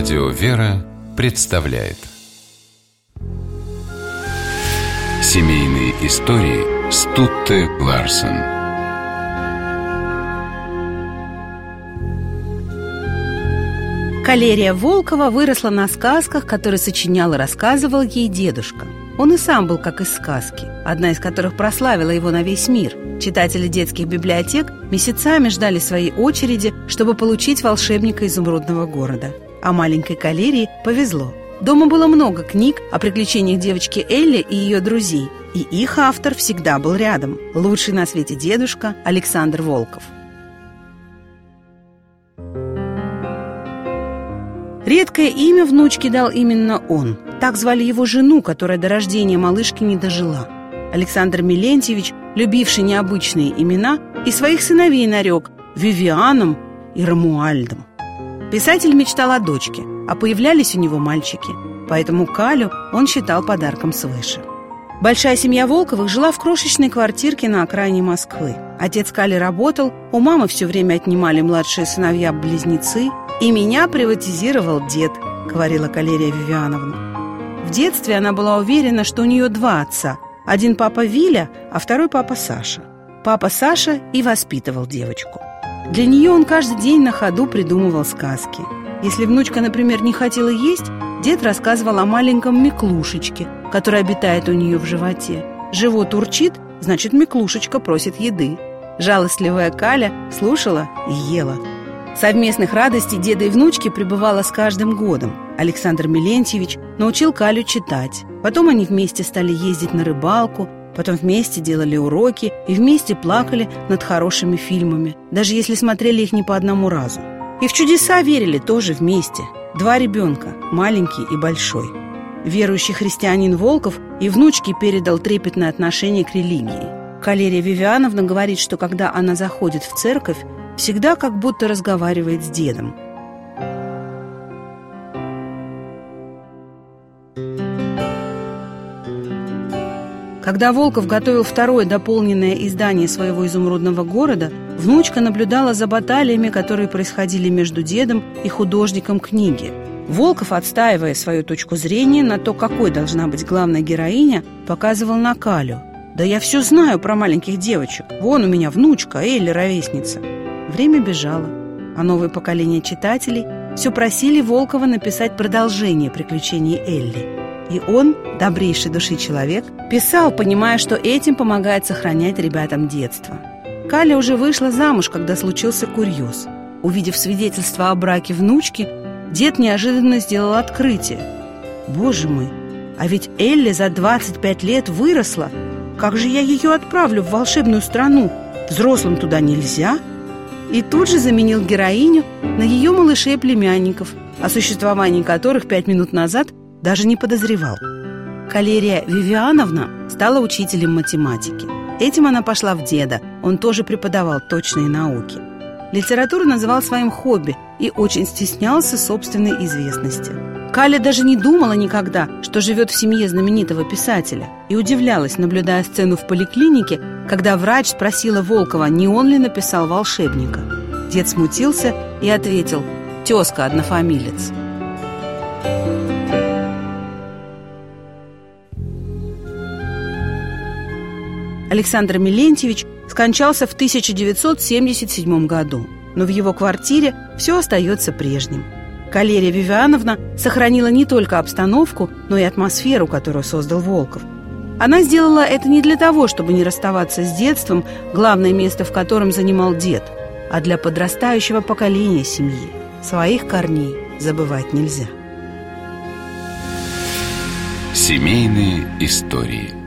Радио «Вера» представляет Семейные истории Стутте Ларсен Калерия Волкова выросла на сказках, которые сочинял и рассказывал ей дедушка. Он и сам был как из сказки, одна из которых прославила его на весь мир. Читатели детских библиотек месяцами ждали своей очереди, чтобы получить волшебника изумрудного города. А маленькой Калерии повезло. Дома было много книг о приключениях девочки Элли и ее друзей, и их автор всегда был рядом – лучший на свете дедушка Александр Волков. Редкое имя внучке дал именно он. Так звали его жену, которая до рождения малышки не дожила. Александр Милентьевич, любивший необычные имена, и своих сыновей нарек Вивианом и Рамуальдом. Писатель мечтал о дочке, а появлялись у него мальчики, поэтому Калю он считал подарком свыше. Большая семья Волковых жила в крошечной квартирке на окраине Москвы. Отец Кали работал, у мамы все время отнимали младшие сыновья-близнецы, и меня приватизировал дед, говорила Калерия Вивиановна. В детстве она была уверена, что у нее два отца. Один папа Виля, а второй папа Саша. Папа Саша и воспитывал девочку. Для нее он каждый день на ходу придумывал сказки. Если внучка, например, не хотела есть, дед рассказывал о маленьком Миклушечке, который обитает у нее в животе. Живот урчит, значит, Миклушечка просит еды. Жалостливая Каля слушала и ела. Совместных радостей деда и внучки пребывало с каждым годом. Александр Милентьевич научил Калю читать. Потом они вместе стали ездить на рыбалку, Потом вместе делали уроки и вместе плакали над хорошими фильмами, даже если смотрели их не по одному разу. И в чудеса верили тоже вместе. Два ребенка, маленький и большой. Верующий христианин Волков и внучке передал трепетное отношение к религии. Калерия Вивиановна говорит, что когда она заходит в церковь, всегда как будто разговаривает с дедом – Когда Волков готовил второе дополненное издание своего изумрудного города, внучка наблюдала за баталиями, которые происходили между дедом и художником книги. Волков, отстаивая свою точку зрения на то, какой должна быть главная героиня, показывал на Калю. «Да я все знаю про маленьких девочек. Вон у меня внучка, Элли, ровесница». Время бежало, а новое поколение читателей все просили Волкова написать продолжение приключений Элли – и он, добрейший души человек, писал, понимая, что этим помогает сохранять ребятам детство. Каля уже вышла замуж, когда случился курьез. Увидев свидетельство о браке внучки, дед неожиданно сделал открытие. «Боже мой, а ведь Элли за 25 лет выросла. Как же я ее отправлю в волшебную страну? Взрослым туда нельзя?» И тут же заменил героиню на ее малышей-племянников, о существовании которых пять минут назад даже не подозревал. Калерия Вивиановна стала учителем математики. Этим она пошла в деда, он тоже преподавал точные науки. Литературу называл своим хобби и очень стеснялся собственной известности. Каля даже не думала никогда, что живет в семье знаменитого писателя, и удивлялась, наблюдая сцену в поликлинике, когда врач спросила Волкова, не он ли написал «Волшебника». Дед смутился и ответил «Тезка однофамилец». Александр Милентьевич скончался в 1977 году, но в его квартире все остается прежним. Калерия Вивиановна сохранила не только обстановку, но и атмосферу, которую создал Волков. Она сделала это не для того, чтобы не расставаться с детством, главное место в котором занимал дед, а для подрастающего поколения семьи. Своих корней забывать нельзя. Семейные истории –